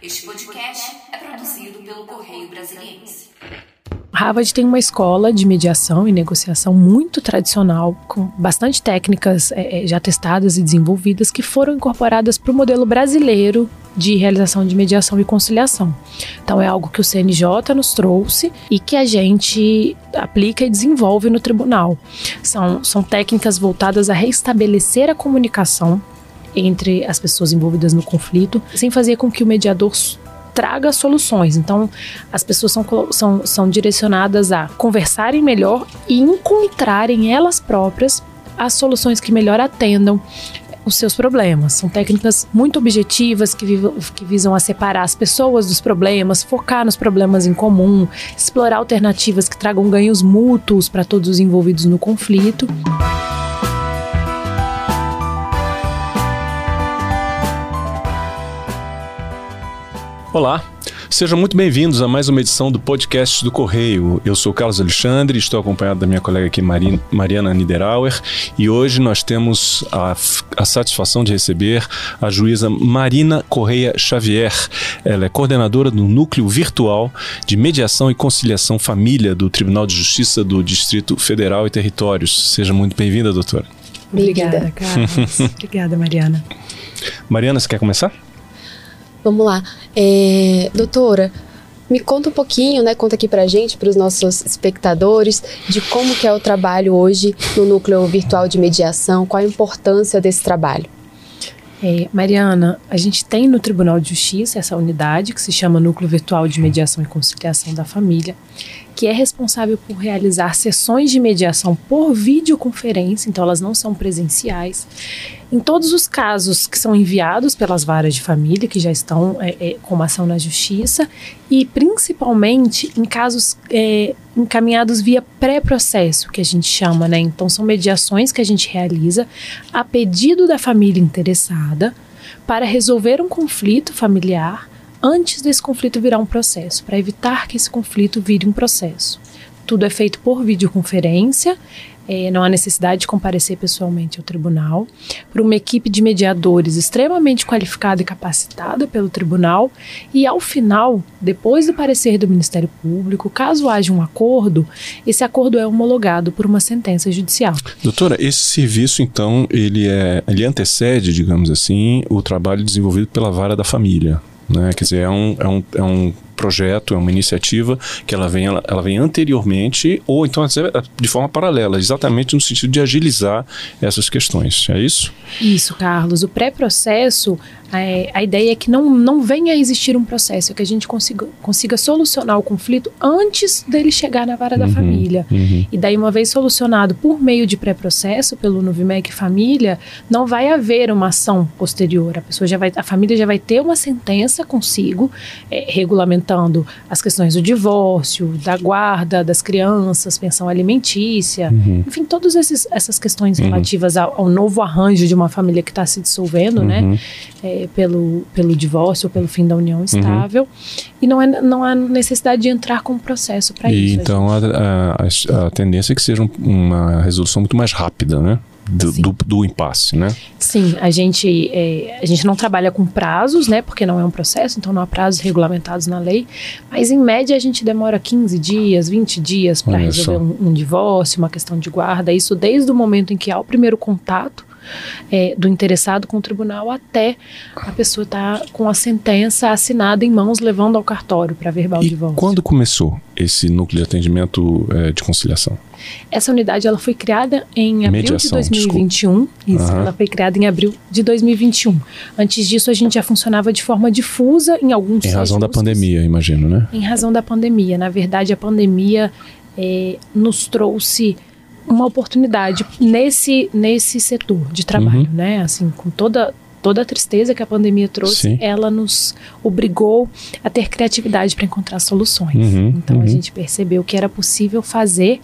Este podcast é produzido pelo Correio Brasiliense. Harvard tem uma escola de mediação e negociação muito tradicional, com bastante técnicas é, já testadas e desenvolvidas que foram incorporadas para o modelo brasileiro de realização de mediação e conciliação. Então é algo que o CNJ nos trouxe e que a gente aplica e desenvolve no tribunal. São, são técnicas voltadas a restabelecer a comunicação entre as pessoas envolvidas no conflito, sem fazer com que o mediador traga soluções. Então, as pessoas são, são, são direcionadas a conversarem melhor e encontrarem elas próprias as soluções que melhor atendam os seus problemas. São técnicas muito objetivas que, que visam a separar as pessoas dos problemas, focar nos problemas em comum, explorar alternativas que tragam ganhos mútuos para todos os envolvidos no conflito. Olá, sejam muito bem-vindos a mais uma edição do podcast do Correio. Eu sou Carlos Alexandre, estou acompanhado da minha colega aqui Mariana Niederauer e hoje nós temos a, a satisfação de receber a juíza Marina Correia Xavier. Ela é coordenadora do Núcleo Virtual de Mediação e Conciliação Família do Tribunal de Justiça do Distrito Federal e Territórios. Seja muito bem-vinda, doutora. Obrigada, Carlos. Obrigada, Mariana. Mariana, você quer começar? Vamos lá. É, doutora, me conta um pouquinho, né? Conta aqui pra gente, para os nossos espectadores, de como que é o trabalho hoje no núcleo virtual de mediação, qual a importância desse trabalho. É, Mariana, a gente tem no Tribunal de Justiça essa unidade que se chama Núcleo Virtual de Mediação e Conciliação da Família, que é responsável por realizar sessões de mediação por videoconferência, então elas não são presenciais. Em todos os casos que são enviados pelas varas de família, que já estão é, é, com ação na justiça, e principalmente em casos é, encaminhados via pré-processo, que a gente chama, né? Então, são mediações que a gente realiza a pedido da família interessada para resolver um conflito familiar antes desse conflito virar um processo, para evitar que esse conflito vire um processo. Tudo é feito por videoconferência, é, não há necessidade de comparecer pessoalmente ao tribunal, por uma equipe de mediadores extremamente qualificada e capacitada pelo tribunal, e ao final, depois do parecer do Ministério Público, caso haja um acordo, esse acordo é homologado por uma sentença judicial. Doutora, esse serviço, então, ele, é, ele antecede, digamos assim, o trabalho desenvolvido pela vara da família. Né? Quer dizer, é um, é um, é um projeto, é uma iniciativa que ela vem, ela, ela vem anteriormente ou então de forma paralela, exatamente no sentido de agilizar essas questões. É isso? Isso, Carlos. O pré-processo, é, a ideia é que não, não venha a existir um processo, é que a gente consiga, consiga solucionar o conflito antes dele chegar na vara uhum, da família. Uhum. E daí, uma vez solucionado por meio de pré-processo, pelo Nuvimec Família, não vai haver uma ação posterior. A pessoa já vai, a família já vai ter uma sentença consigo, é, regulamentando as questões do divórcio, da guarda das crianças, pensão alimentícia, uhum. enfim, todas essas questões uhum. relativas ao, ao, novo arranjo de uma família que está se dissolvendo, né? Uhum. É, pelo, pelo divórcio pelo fim da união uhum. estável. Uhum. E não, é, não há necessidade de entrar com o processo para isso. Então a, a, a, tendência é que seja uma resolução muito mais rápida, né? Do, do, do, impasse, né? Sim, a gente, é, a gente não trabalha com prazos, né? Porque não é um processo, então não há prazos regulamentados na lei. Mas em média a gente demora 15 dias, 20 dias para resolver um, um divórcio, uma questão de guarda. Isso desde o momento em que há o primeiro contato é, do interessado com o tribunal até a pessoa estar tá com a sentença assinada em mãos, levando ao cartório para verbal e de divórcio. Quando começou esse núcleo de atendimento é, de conciliação? Essa unidade ela foi criada em abril Mediação, de 2021. Desculpa. Isso, uhum. ela foi criada em abril de 2021. Antes disso, a gente já funcionava de forma difusa em alguns Em razão da pandemia, imagino, né? Em razão da pandemia. Na verdade, a pandemia é, nos trouxe uma oportunidade nesse, nesse setor de trabalho, uhum. né? Assim, com toda toda a tristeza que a pandemia trouxe, Sim. ela nos obrigou a ter criatividade para encontrar soluções. Uhum, então uhum. a gente percebeu que era possível fazer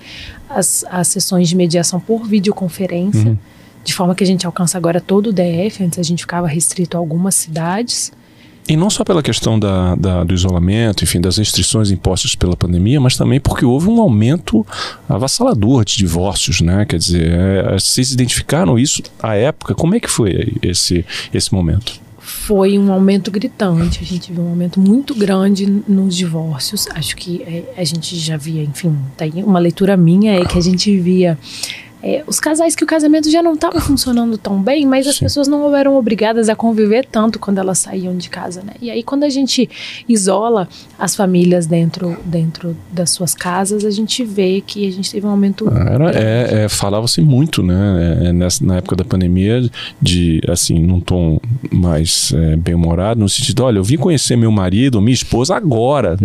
as, as sessões de mediação por videoconferência, uhum. de forma que a gente alcança agora todo o DF, antes a gente ficava restrito a algumas cidades. E não só pela questão da, da, do isolamento, enfim, das restrições impostas pela pandemia, mas também porque houve um aumento avassalador de divórcios, né? Quer dizer, é, vocês identificaram isso à época? Como é que foi esse, esse momento? foi um aumento gritante. A gente viu um aumento muito grande nos divórcios. Acho que é, a gente já via, enfim, tem uma leitura minha é que a gente via é, os casais que o casamento já não estava funcionando tão bem, mas as Sim. pessoas não eram obrigadas a conviver tanto quando elas saíam de casa, né? E aí quando a gente isola as famílias dentro, dentro das suas casas, a gente vê que a gente teve um aumento. Era, é, é, Falava-se muito, né? É, nessa, na época da pandemia, de assim, num tom mais é, bem-humorado, no sentido, olha, eu vim conhecer meu marido, minha esposa agora,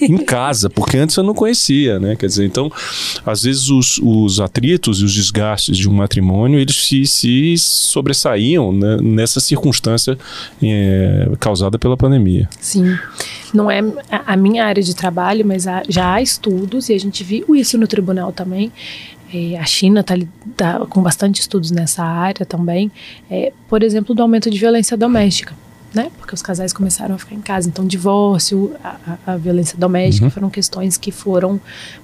em casa, porque antes eu não conhecia, né? Quer dizer, então, às vezes os, os atritos e os desgastes de um matrimônio, eles se, se sobressaíam né, nessa circunstância é, causada pela pandemia. Sim. Não é a minha área de trabalho, mas há, já há estudos, e a gente viu isso no tribunal também. É, a China está tá com bastante estudos nessa área também, é, por exemplo, do aumento de violência doméstica né? Porque os casais começaram a ficar em casa. Então, divórcio, a, a violência doméstica uhum. foram questões que foram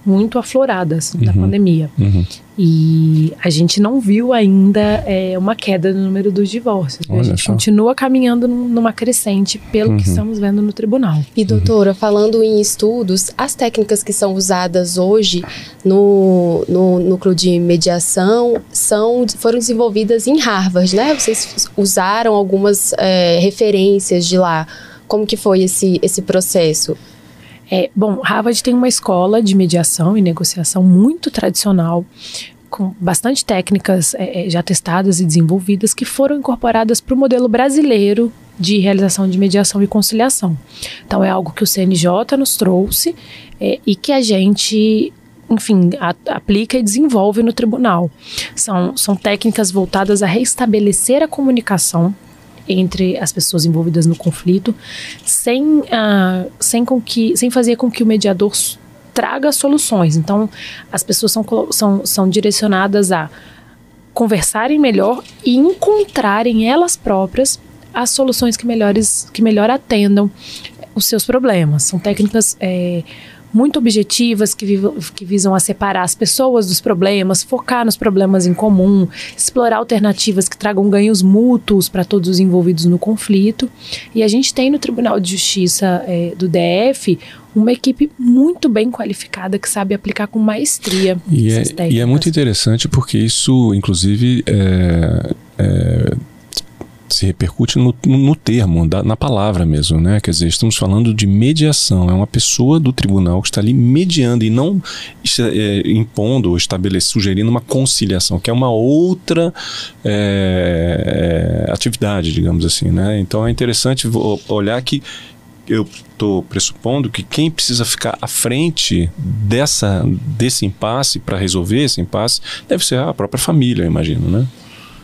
muito afloradas uhum. na pandemia. Uhum. E a gente não viu ainda é, uma queda no número dos divórcios. A gente só. continua caminhando numa crescente pelo que uhum. estamos vendo no tribunal. E doutora, falando em estudos, as técnicas que são usadas hoje no, no núcleo de mediação são, foram desenvolvidas em Harvard, né? Vocês usaram algumas é, referências de lá. Como que foi esse, esse processo? É, bom, Harvard tem uma escola de mediação e negociação muito tradicional, com bastante técnicas é, é já testadas e desenvolvidas que foram incorporadas para o modelo brasileiro de realização de mediação e conciliação. Então é algo que o CNJ nos trouxe é, e que a gente enfim, a, aplica e desenvolve no tribunal. São, são técnicas voltadas a restabelecer a comunicação entre as pessoas envolvidas no conflito, sem, uh, sem, com que, sem fazer com que o mediador traga soluções. Então, as pessoas são, são, são direcionadas a conversarem melhor e encontrarem elas próprias as soluções que, melhores, que melhor atendam os seus problemas. São técnicas é, muito objetivas que, que visam a separar as pessoas dos problemas, focar nos problemas em comum, explorar alternativas que tragam ganhos mútuos para todos os envolvidos no conflito. E a gente tem no Tribunal de Justiça é, do DF uma equipe muito bem qualificada que sabe aplicar com maestria e é. E é muito interessante porque isso, inclusive, é, é se repercute no, no termo, da, na palavra mesmo, né? Quer dizer, estamos falando de mediação. É uma pessoa do tribunal que está ali mediando e não é, impondo ou estabelecendo, sugerindo uma conciliação, que é uma outra é, é, atividade, digamos assim, né? Então é interessante olhar que eu estou pressupondo que quem precisa ficar à frente dessa, desse impasse para resolver esse impasse deve ser a própria família, eu imagino, né?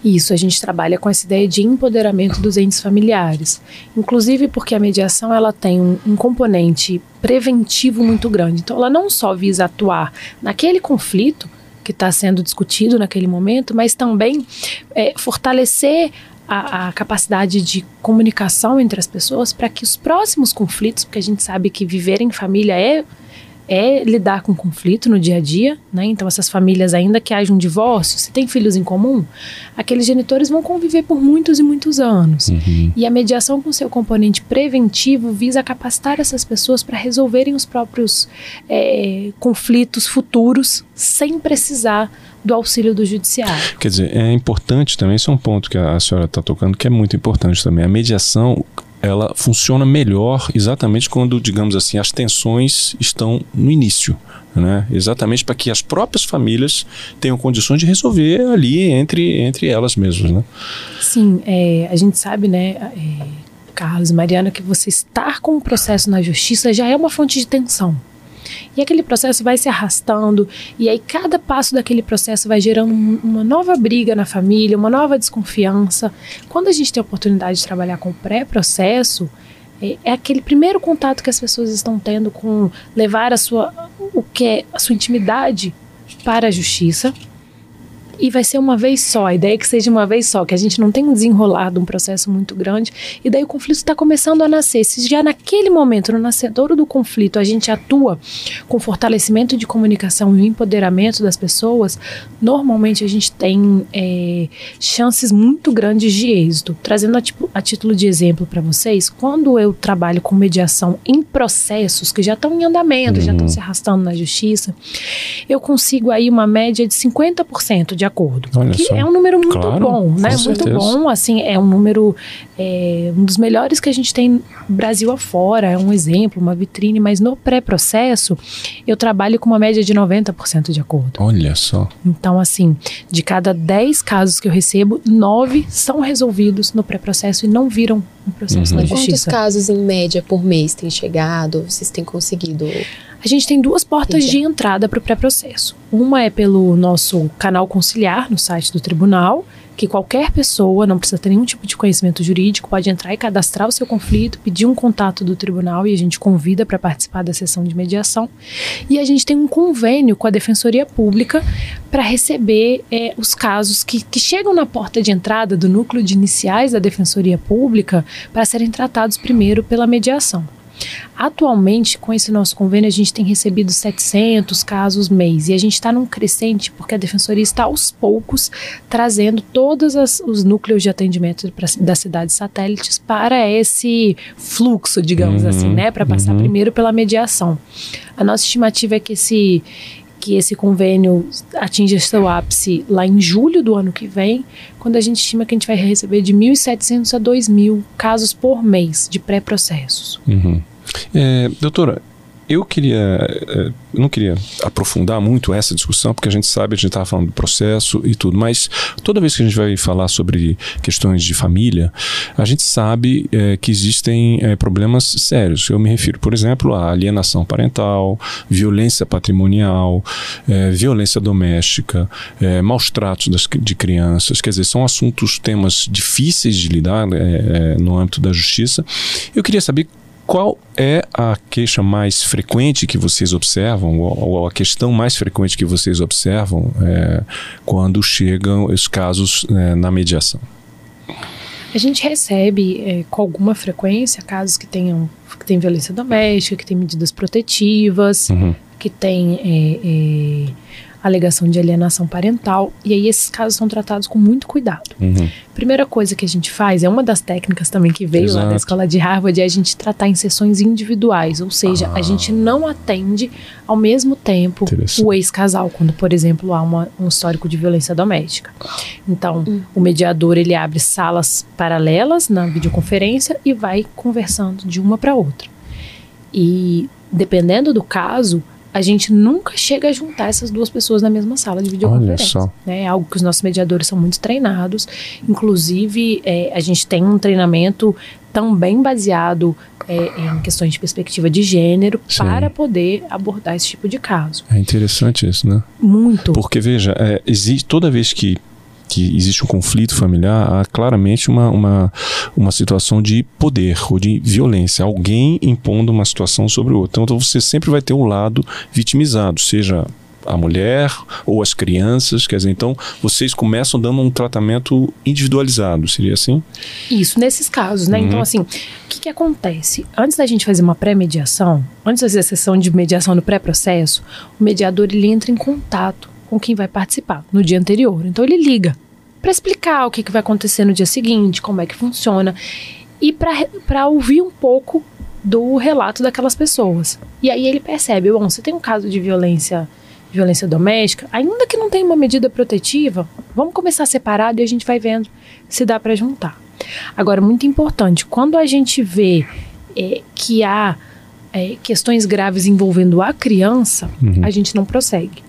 Isso, a gente trabalha com essa ideia de empoderamento dos entes familiares. Inclusive porque a mediação ela tem um, um componente preventivo muito grande. Então ela não só visa atuar naquele conflito que está sendo discutido naquele momento, mas também é, fortalecer a, a, capacidade de comunicação entre as pessoas para que os próximos conflitos, porque a gente sabe que viver em família é é lidar com conflito no dia a dia, né? Então essas famílias ainda que haja um divórcio, se tem filhos em comum, aqueles genitores vão conviver por muitos e muitos anos. Uhum. E a mediação com seu componente preventivo visa capacitar essas pessoas para resolverem os próprios é, conflitos futuros sem precisar do auxílio do judiciário. Quer dizer, é importante também, esse é um ponto que a senhora está tocando, que é muito importante também. A mediação ela funciona melhor exatamente quando, digamos assim, as tensões estão no início. Né? Exatamente para que as próprias famílias tenham condições de resolver ali entre, entre elas mesmas. Né? Sim, é, a gente sabe, né, é, Carlos Mariana, que você estar com o processo na justiça já é uma fonte de tensão. E aquele processo vai se arrastando, e aí cada passo daquele processo vai gerando uma nova briga na família, uma nova desconfiança. Quando a gente tem a oportunidade de trabalhar com pré-processo, é, é, aquele primeiro contato que as pessoas estão tendo com levar a sua, o que é a sua intimidade para a justiça. E vai ser uma vez só. A ideia é que seja uma vez só, que a gente não tenha um desenrolado, um processo muito grande. E daí o conflito está começando a nascer. Se já naquele momento, no nascedouro do conflito, a gente atua com fortalecimento de comunicação e empoderamento das pessoas, normalmente a gente tem é, chances muito grandes de êxito. Trazendo a, tipo, a título de exemplo para vocês, quando eu trabalho com mediação em processos que já estão em andamento, uhum. já estão se arrastando na justiça, eu consigo aí uma média de 50% de acordo. Olha que só. é um número muito claro, bom, né? Muito certeza. bom, assim, é um número é, um dos melhores que a gente tem Brasil afora, é um exemplo, uma vitrine, mas no pré-processo eu trabalho com uma média de 90% de acordo. Olha só. Então, assim, de cada 10 casos que eu recebo, 9 são resolvidos no pré-processo e não viram um processo uhum. na justiça. Quantos casos em média por mês têm chegado? Vocês têm conseguido a gente tem duas portas Entendi. de entrada para o pré-processo. Uma é pelo nosso canal conciliar no site do tribunal, que qualquer pessoa, não precisa ter nenhum tipo de conhecimento jurídico, pode entrar e cadastrar o seu conflito, pedir um contato do tribunal e a gente convida para participar da sessão de mediação. E a gente tem um convênio com a Defensoria Pública para receber é, os casos que, que chegam na porta de entrada do núcleo de iniciais da Defensoria Pública para serem tratados primeiro pela mediação. Atualmente, com esse nosso convênio, a gente tem recebido 700 casos mês e a gente está num crescente porque a Defensoria está aos poucos trazendo todos as, os núcleos de atendimento pra, das cidades satélites para esse fluxo, digamos uhum, assim, né, para passar uhum. primeiro pela mediação. A nossa estimativa é que esse que esse convênio atinja seu ápice lá em julho do ano que vem, quando a gente estima que a gente vai receber de 1.700 a 2.000 casos por mês de pré-processos. Uhum. É, doutora, eu queria, eh, não queria aprofundar muito essa discussão, porque a gente sabe, a gente estava falando do processo e tudo, mas toda vez que a gente vai falar sobre questões de família, a gente sabe é, que existem é, problemas sérios. Eu me refiro, por exemplo, à alienação parental, violência patrimonial, é, violência doméstica, maus tratos das, de crianças, quer dizer, são assuntos, temas difíceis de lidar no âmbito da justiça. Eu queria saber qual é a queixa mais frequente que vocês observam, ou, ou a questão mais frequente que vocês observam é, quando chegam os casos é, na mediação? A gente recebe é, com alguma frequência casos que tenham que tem violência doméstica, que tem medidas protetivas, uhum. que tem alegação de alienação parental, e aí esses casos são tratados com muito cuidado. Uhum. Primeira coisa que a gente faz, é uma das técnicas também que veio Exato. lá da escola de Harvard, é a gente tratar em sessões individuais, ou seja, ah. a gente não atende ao mesmo tempo o ex-casal, quando, por exemplo, há uma, um histórico de violência doméstica. Então, uhum. o mediador, ele abre salas paralelas na videoconferência e vai conversando de uma para outra. E, dependendo do caso, a gente nunca chega a juntar essas duas pessoas na mesma sala de videoconferência. Né? É algo que os nossos mediadores são muito treinados. Inclusive, é, a gente tem um treinamento também baseado é, em questões de perspectiva de gênero Sim. para poder abordar esse tipo de caso. É interessante isso, né? Muito. Porque, veja, é, existe, toda vez que que existe um conflito familiar, há claramente uma, uma, uma situação de poder ou de violência, alguém impondo uma situação sobre o outro. Então você sempre vai ter um lado vitimizado, seja a mulher ou as crianças, quer dizer, então vocês começam dando um tratamento individualizado, seria assim? Isso, nesses casos, né? Então, uhum. Então, assim, o que, que acontece? Antes da gente fazer uma pré-mediação, antes de fazer a sessão de mediação no pré-processo, o mediador ele entra em contato com quem vai participar no dia anterior. Então ele liga para explicar o que, que vai acontecer no dia seguinte, como é que funciona e para ouvir um pouco do relato daquelas pessoas. E aí ele percebe, bom, você tem um caso de violência, violência doméstica, ainda que não tenha uma medida protetiva, vamos começar separado e a gente vai vendo se dá para juntar. Agora, muito importante, quando a gente vê é, que há é, questões graves envolvendo a criança, uhum. a gente não prossegue.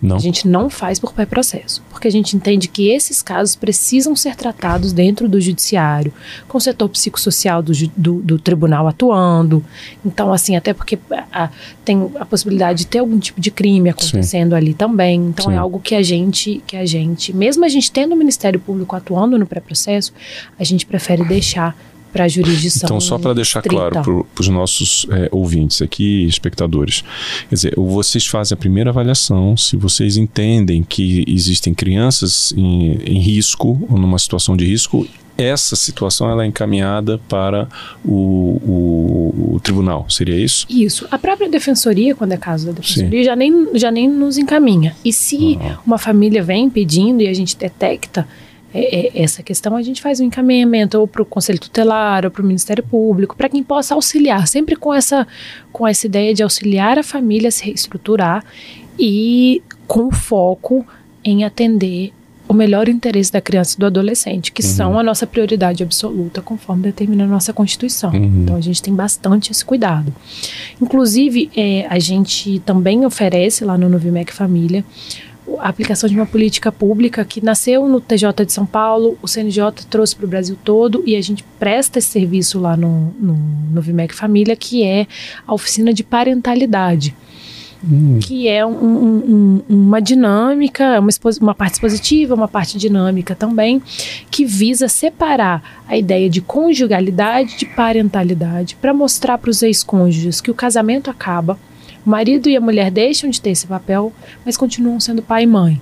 Não. A gente não faz por pré-processo, porque a gente entende que esses casos precisam ser tratados dentro do judiciário, com o setor psicossocial do, do, do tribunal atuando. Então, assim, até porque a, tem a possibilidade de ter algum tipo de crime acontecendo Sim. ali também. Então, é Sim. é algo que a gente, que a gente, mesmo a gente tendo o Ministério Público atuando no pré-processo, a gente prefere deixar para a jurisdição. Então, só para deixar estrita. claro para os nossos é, ouvintes aqui, espectadores, quer dizer, vocês fazem a primeira avaliação se vocês entendem que existem crianças em, em risco ou numa situação de risco essa situação ela é encaminhada para o, o, o, tribunal, seria isso? Isso. A própria defensoria, quando é caso da defensoria, já nem, já nem nos encaminha. E se uhum. uma família vem pedindo e a gente detecta é, é, essa questão, a gente faz um encaminhamento ou para o Conselho Tutelar ou para o Ministério Público, para quem possa auxiliar, sempre com essa, com essa ideia de auxiliar a família a se reestruturar e com foco em atender o melhor interesse da criança e do adolescente, que uhum. são a nossa prioridade absoluta, conforme determina a nossa Constituição. Uhum. Então a gente tem bastante esse cuidado. Inclusive, é, a gente também oferece lá no Novimec Família a aplicação de uma política pública que nasceu no TJ de São Paulo, o CNJ trouxe para o Brasil todo e a gente presta esse serviço lá no, no, no Vimec Família, que é a oficina de parentalidade hum. que é um, um, uma dinâmica, uma, uma parte expositiva, uma parte dinâmica também, que visa separar a ideia de conjugalidade de parentalidade para mostrar para os ex-cônjuges que o casamento acaba, o marido e a mulher deixam de ter esse papel, mas continuam sendo pai e mãe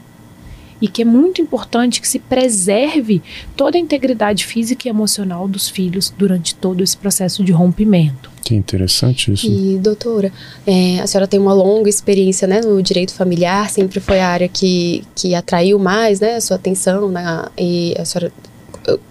e que é muito importante que se preserve toda a integridade física e emocional dos filhos durante todo esse processo de rompimento. Que interessante isso. E, doutora, é, a senhora tem uma longa experiência né, no direito familiar, sempre foi a área que, que atraiu mais né, a sua atenção, né, e a senhora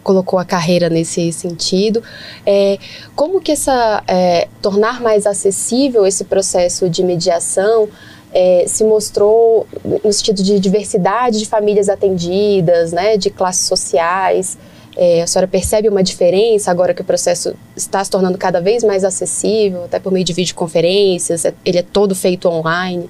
colocou a carreira nesse sentido. É, como que essa é, tornar mais acessível esse processo de mediação é, se mostrou no sentido de diversidade de famílias atendidas, né, de classes sociais? É, a senhora percebe uma diferença agora que o processo está se tornando cada vez mais acessível, até por meio de videoconferências, é, ele é todo feito online?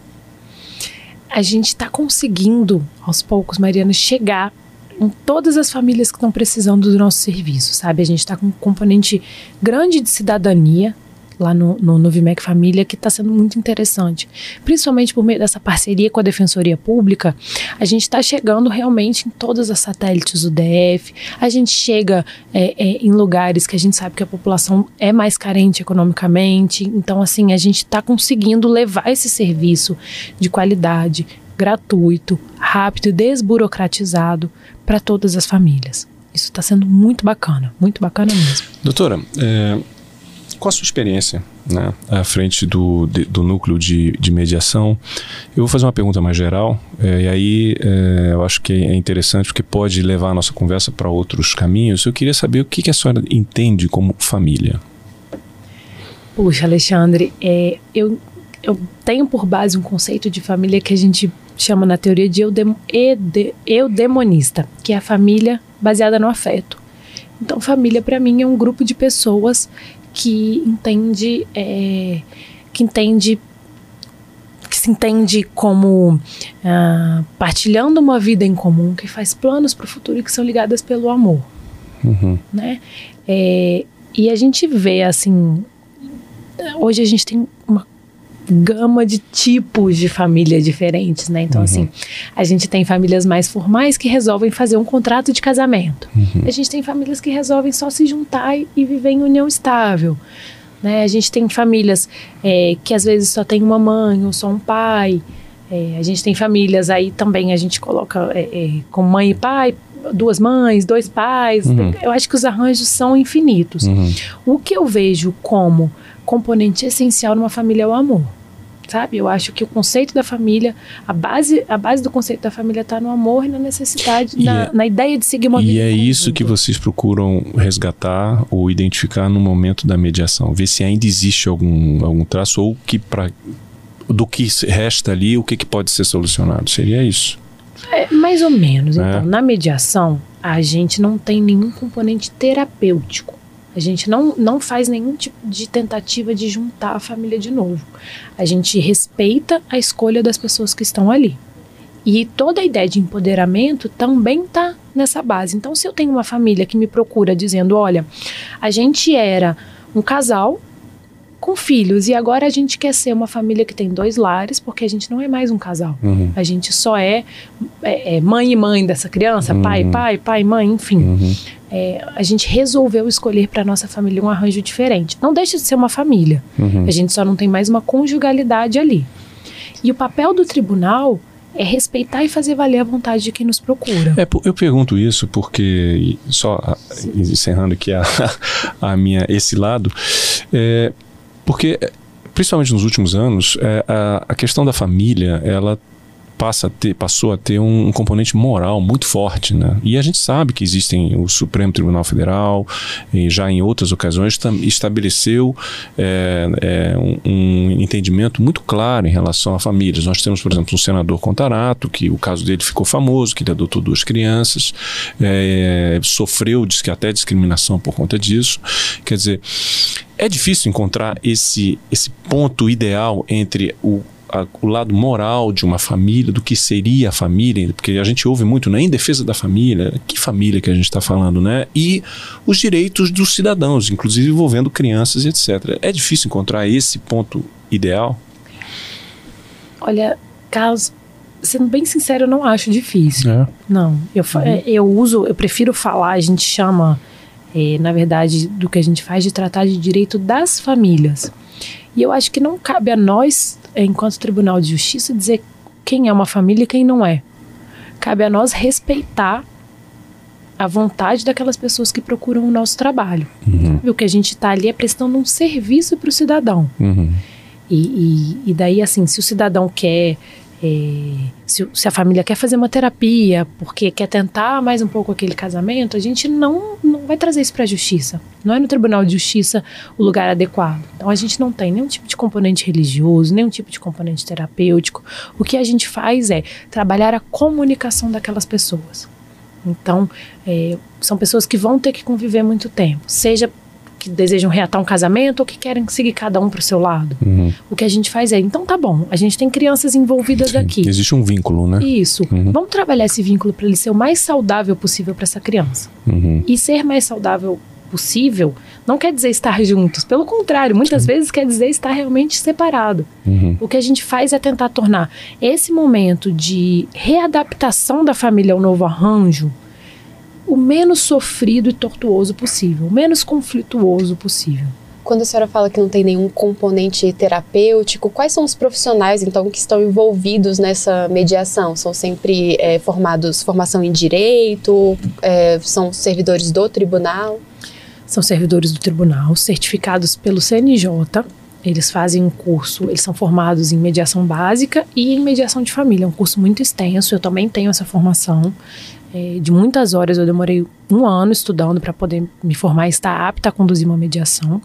A gente está conseguindo, aos poucos, Mariana, chegar em todas as famílias que estão precisando do nosso serviço, sabe? A gente está com um componente grande de cidadania lá no, no, no Vimec Família, que está sendo muito interessante. Principalmente por meio dessa parceria com a Defensoria Pública, a gente está chegando realmente em todas as satélites do DF, a gente chega é, é, em lugares que a gente sabe que a população é mais carente economicamente, então assim, a gente está conseguindo levar esse serviço de qualidade, gratuito, rápido e desburocratizado para todas as famílias. Isso está sendo muito bacana, muito bacana mesmo. Doutora, é, com a sua experiência né, à frente do, de, do núcleo de, de mediação, eu vou fazer uma pergunta mais geral, é, e aí é, eu acho que é interessante porque pode levar a nossa conversa para outros caminhos. Eu queria saber o que, que a senhora entende como família. Puxa, Alexandre, é, eu, eu tenho por base um conceito de família que a gente chama na teoria de eudemonista, que é a família baseada no afeto. Então, família para mim é um grupo de pessoas que entende é, que entende que se entende como uh, partilhando uma vida em comum, que faz planos para o futuro e que são ligadas pelo amor, uhum. né? É, e a gente vê assim, hoje a gente tem uma gama de tipos de família diferentes, né? Então, uhum. assim, a gente tem famílias mais formais que resolvem fazer um contrato de casamento. Uhum. A gente tem famílias que resolvem só se juntar e, e viver em união estável. Né? A gente tem famílias é, que às vezes só tem uma mãe ou só um pai. É, a gente tem famílias aí também a gente coloca é, é com mãe e pai, duas mães, dois pais. Uhum. Eu acho que os arranjos são infinitos. Uhum. O que eu vejo como componente essencial numa família é o amor sabe? Eu acho que o conceito da família, a base, a base do conceito da família está no amor e na necessidade, na, é, na, ideia de seguir uma vida. E é isso que vocês procuram resgatar ou identificar no momento da mediação, ver se ainda existe algum, algum traço ou que para do que resta ali, o que, que pode ser solucionado. Seria isso? É, mais ou menos. É. Então, na mediação, a gente não tem nenhum componente terapêutico. A gente não, não faz nenhum tipo de tentativa de juntar a família de novo. A gente respeita a escolha das pessoas que estão ali. E toda a ideia de empoderamento também está nessa base. Então, se eu tenho uma família que me procura dizendo: olha, a gente era um casal com filhos. E agora a gente quer ser uma família que tem dois lares, porque a gente não é mais um casal. Uhum. A gente só é, é, é mãe e mãe dessa criança, Uhum. pai, pai, pai, mãe, enfim. Uhum. É, a gente resolveu escolher para nossa família um arranjo diferente. Não deixa de ser uma família. Uhum. A gente só não tem mais uma conjugalidade ali. E o papel do tribunal é respeitar e fazer valer a vontade de quem nos procura. É, eu pergunto isso porque, só encerrando aqui a, a minha, esse lado, é, porque, principalmente nos últimos anos, é, a, a questão da família, ela passa a ter, passou a ter um, um componente moral muito forte, né? E a gente sabe que existem o Supremo Tribunal Federal e já em outras ocasiões estabeleceu é, é, um, um entendimento muito claro em relação a famílias. Nós temos, por exemplo, um senador Contarato, que o caso dele ficou famoso, que ele adotou duas crianças, é, sofreu, diz que até discriminação por conta disso. Quer dizer, é difícil encontrar esse, esse ponto ideal entre o, a- o lado moral de uma família, do que seria a família, porque a gente ouve muito, né, em defesa da família, que família que a gente está falando, né? E os direitos dos cidadãos, inclusive envolvendo crianças e etc. É difícil encontrar esse ponto ideal? Olha, Carlos, sendo bem sincero, eu não acho difícil. É. Não, eu, fa- é, eu uso, eu prefiro falar, a gente chama, é, na verdade, do que a gente faz de tratar de direito das famílias. E eu acho que não cabe a nós, é, enquanto Tribunal de Justiça, dizer quem é uma família e quem não é. Cabe a nós respeitar a vontade daquelas pessoas que procuram o nosso trabalho. Uhum, O que a gente está ali é prestando um serviço para o cidadão. uhum, E, e, e daí, assim, se o cidadão quer. É, se, se a família quer fazer uma terapia porque quer tentar mais um pouco aquele casamento, a gente não, não vai trazer isso para a justiça. Não é no Tribunal de Justiça o lugar adequado. Então a gente não tem nenhum tipo de componente religioso, nenhum tipo de componente terapêutico. O que a gente faz é trabalhar a comunicação daquelas pessoas. Então, é, são pessoas que vão ter que conviver muito tempo, seja que desejam reatar um casamento ou que querem seguir cada um para o seu lado. uhum. O que a gente faz é, então tá bom, a gente tem crianças envolvidas aqui. Existe um vínculo, né? Isso. Uhum. Vamos trabalhar esse vínculo para ele ser o mais saudável possível para essa criança. Uhum. E ser mais saudável possível não quer dizer estar juntos. Pelo contrário, muitas vezes quer dizer estar realmente separado. Uhum. O que a gente faz é tentar tornar esse momento de readaptação da família ao novo arranjo o menos sofrido e tortuoso possível, o menos conflituoso possível. Quando a senhora fala que não tem nenhum componente terapêutico, quais são os profissionais, então, que estão envolvidos nessa mediação? São sempre é, formados, formação em direito, é, são servidores do tribunal? São servidores do tribunal, certificados pelo CNJ. Eles fazem um curso, eles são formados em mediação básica e em mediação de família. É um curso muito extenso, eu também tenho essa formação. É, de muitas horas, eu demorei um ano estudando para poder me formar e estar apta a conduzir uma mediação.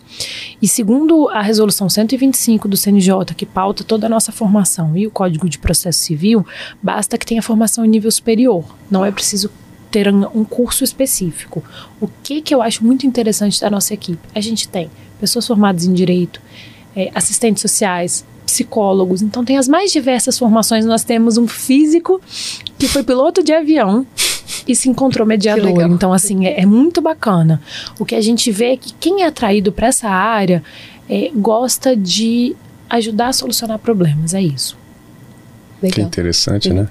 E segundo a resolução 125 do CNJ, que pauta toda a nossa formação, e o Código de Processo Civil, basta que tenha formação em nível superior. Não é preciso ter um curso específico. O que, que eu acho muito interessante da nossa equipe? A gente tem pessoas formadas em direito, é, assistentes sociais, psicólogos, então tem as mais diversas formações. Nós temos um físico que foi piloto de avião e se encontrou mediador. Então, assim, é, é muito bacana. O que a gente vê é que quem é atraído para essa área é, gosta de ajudar a solucionar problemas, é isso. Que Legal. interessante, né?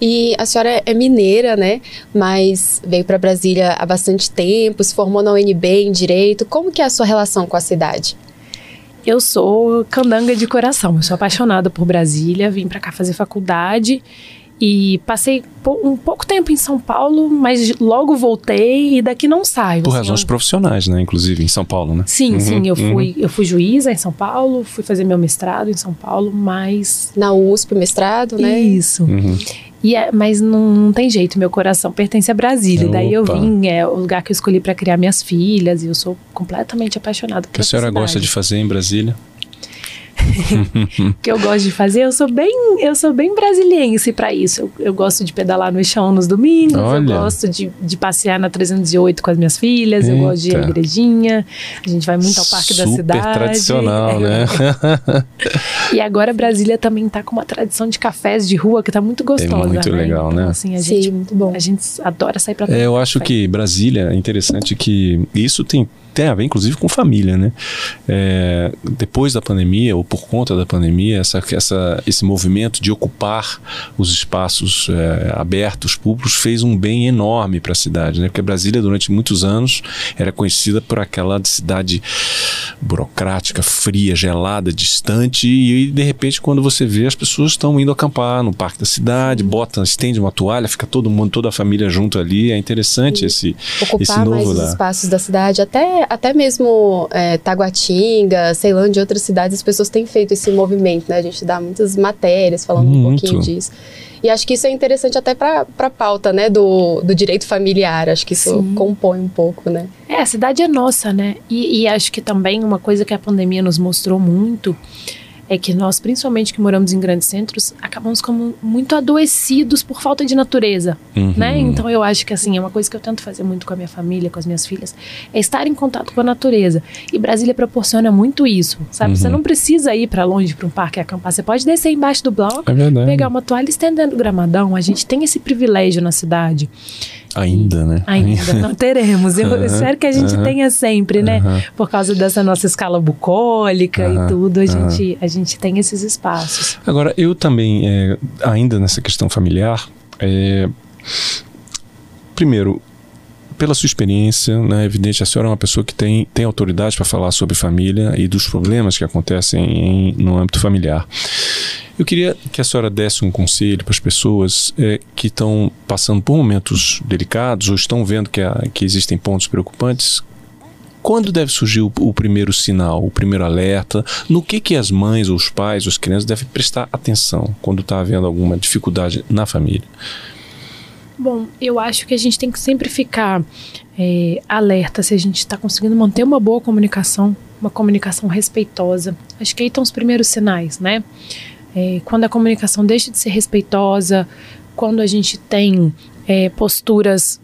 E a senhora é mineira, né? Mas veio para Brasília há bastante tempo, se formou na UNB em Direito. Como que é a sua relação com a cidade? Eu sou candanga de coração, eu sou apaixonada por Brasília, vim pra cá fazer faculdade e passei um pouco tempo em São Paulo, mas logo voltei e daqui não saio. Por assim, razões eu- profissionais, né? Inclusive em São Paulo, né? Sim, Uhum, sim, eu uhum. fui, eu fui juíza em São Paulo, fui fazer meu mestrado em São Paulo, mas Na USP, mestrado, né? isso. Uhum. E é- mas não, não tem jeito, meu coração pertence a Brasília. Daí eu vim, é o lugar que eu escolhi pra criar minhas filhas e eu sou completamente apaixonada O por que a senhora cidade. gosta de fazer em Brasília? que eu gosto de fazer, eu sou bem, eu sou bem brasiliense pra isso. Eu, eu gosto de pedalar no chão nos domingos, Olha. eu gosto de, de passear na 308 com as minhas filhas, eu gosto de ir à Eita. igrejinha. A gente vai muito ao parque da Super cidade. tradicional, É. né? E agora Brasília também tá com uma tradição de cafés de rua que tá muito gostosa, muito né? legal, Então, né? Assim, a Sim, gente muito bom. a gente adora sair pra É, eu acho café. que Brasília é interessante que isso tem tem a ver, inclusive, com família, né? É, depois da pandemia, ou por conta da pandemia, essa, essa, esse movimento de ocupar os espaços é, abertos, públicos, fez um bem enorme para a cidade, né? Porque Brasília, durante muitos anos, era conhecida por aquela cidade burocrática, fria, gelada, distante, e de repente, quando você vê, as pessoas estão indo acampar no parque da cidade, bota, estende uma toalha, fica todo mundo, toda a família junto ali. É interessante esse, Ocupar esse novo mais os espaços da cidade, até, até mesmo é, Taguatinga, Ceilândia e outras cidades, as pessoas têm feito esse movimento, né? A gente dá muitas matérias falando um Muito. pouquinho disso. E acho que isso é interessante até para a pauta, né, do, do direito familiar. Acho que isso Sim. compõe um pouco, né? É, a cidade é nossa, né? E, e acho que também uma coisa que a pandemia nos mostrou muito é que nós, principalmente que moramos em grandes centros, acabamos como muito adoecidos por falta de natureza, Uhum. né? Então eu acho que assim, é uma coisa que eu tento fazer muito com a minha família, com as minhas filhas, é estar em contato com a natureza. E Brasília proporciona muito isso, sabe? Você Uhum. não precisa ir para longe para um parque acampar, você pode descer embaixo do bloco, É pegar uma toalha e estender no gramadão. A gente tem esse privilégio na cidade. Ainda, né? Ainda não teremos. Eu Aham, espero que a gente aham. tenha sempre, né? Aham. Por causa dessa nossa escala bucólica e tudo, a gente, a gente tem esses espaços. Agora, eu também, é, ainda nessa questão familiar, é, primeiro, pela sua experiência, né, é evidente, a senhora é uma pessoa que tem, tem autoridade para falar sobre família e dos problemas que acontecem em- no âmbito familiar. Eu queria que a senhora desse um conselho para as pessoas é, que estão passando por momentos delicados ou estão vendo que, há- que existem pontos preocupantes. Quando deve surgir o, o primeiro sinal, o primeiro alerta? No que, que as mães, os pais, ou as crianças devem prestar atenção quando está havendo alguma dificuldade na família? Bom, eu acho que a gente tem que sempre ficar é, alerta se a gente está conseguindo manter uma boa comunicação, uma comunicação respeitosa. Acho que aí estão os primeiros sinais, né? É, quando a comunicação deixa de ser respeitosa, quando a gente tem é, posturas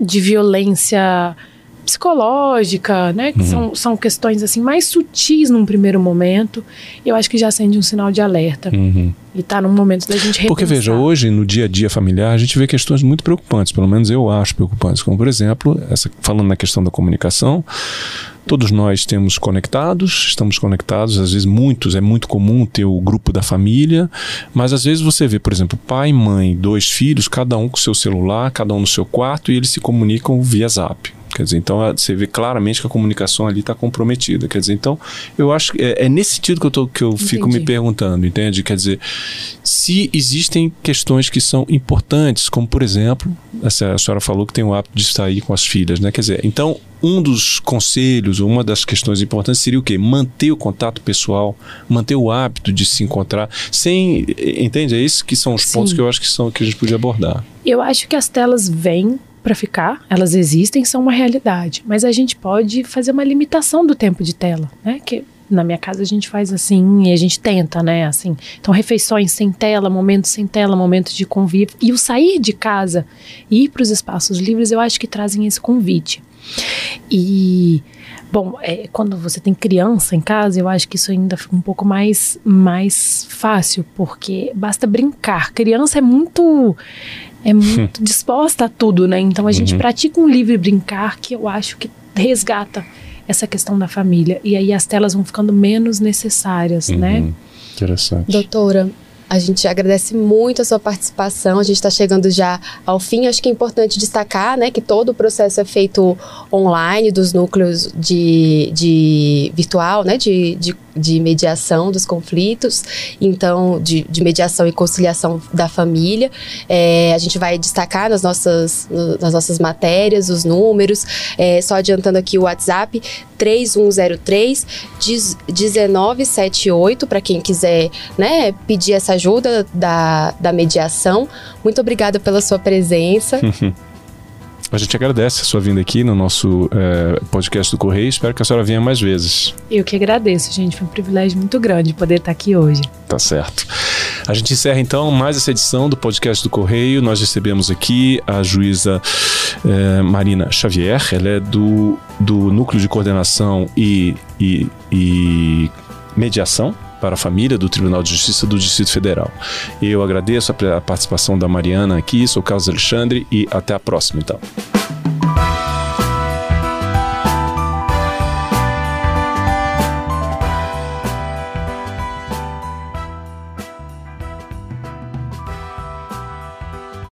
de violência psicológica, né? Que Uhum. são, são questões assim mais sutis num primeiro momento, eu acho que já acende um sinal de alerta. Uhum. E tá num momento da gente repensar. Porque veja, hoje no dia a dia familiar a gente vê questões muito preocupantes, pelo menos eu acho preocupantes, como por exemplo, essa, falando na questão da comunicação, todos nós temos conectados, estamos conectados, às vezes muitos, é muito comum ter o grupo da família, mas às vezes você vê, por exemplo, pai, mãe, dois filhos, cada um com seu celular, cada um no seu quarto e eles se comunicam via zap. Quer dizer, então você vê claramente que a comunicação ali está comprometida. Quer dizer, então eu acho que é, é nesse sentido que eu, tô, que eu fico me perguntando, entende? Quer dizer, se existem questões que são importantes, como por exemplo, essa, a senhora falou que tem o hábito de sair com as filhas, né? Quer dizer, então um dos conselhos, uma das questões importantes seria o quê? Manter o contato pessoal, manter o hábito de se encontrar, sem, entende? É isso que são os Sim. pontos que eu acho que são que a gente podia abordar. Eu acho que as telas vêm para ficar, elas existem, são uma realidade, mas a gente pode fazer uma limitação do tempo de tela, né? Que na minha casa a gente faz assim e a gente tenta, né? Assim, então refeições sem tela, momentos sem tela, momentos de convívio e o sair de casa e ir para os espaços livres, eu acho que trazem esse convite. E Bom, é, quando você tem criança em casa, eu acho que isso ainda fica um pouco mais, mais fácil, porque basta brincar. Criança é muito é muito disposta a tudo, né? Então a gente Uhum. pratica um livre brincar que eu acho que resgata essa questão da família. E aí as telas vão ficando menos necessárias, né? Uhum. Interessante. Doutora, a gente agradece muito a sua participação. A gente está chegando já ao fim. Acho que é importante destacar né, que todo o processo é feito online dos núcleos de, de virtual, né, de, de, de mediação dos conflitos, então de, de mediação e conciliação da família. É, a gente vai destacar nas nossas, no- nas nossas matérias os números. É, só adiantando aqui o WhatsApp 3103 10 1978 para quem quiser né, pedir essa ajuda da, da mediação. Muito obrigada pela sua presença. A gente agradece a sua vinda aqui no nosso eh, podcast do Correio. Espero que a senhora venha mais vezes. Eu que agradeço, gente. Foi um privilégio muito grande poder estar aqui hoje. Tá certo. A gente encerra então mais essa edição do podcast do Correio. Nós recebemos aqui a juíza eh, Marina Xavier. Ela é do, do Núcleo de Coordenação e, e, e Mediação para a Família do Tribunal de Justiça do Distrito Federal. Eu agradeço a, participação da Mariana aqui. Sou Carlos Alexandre e até a próxima então.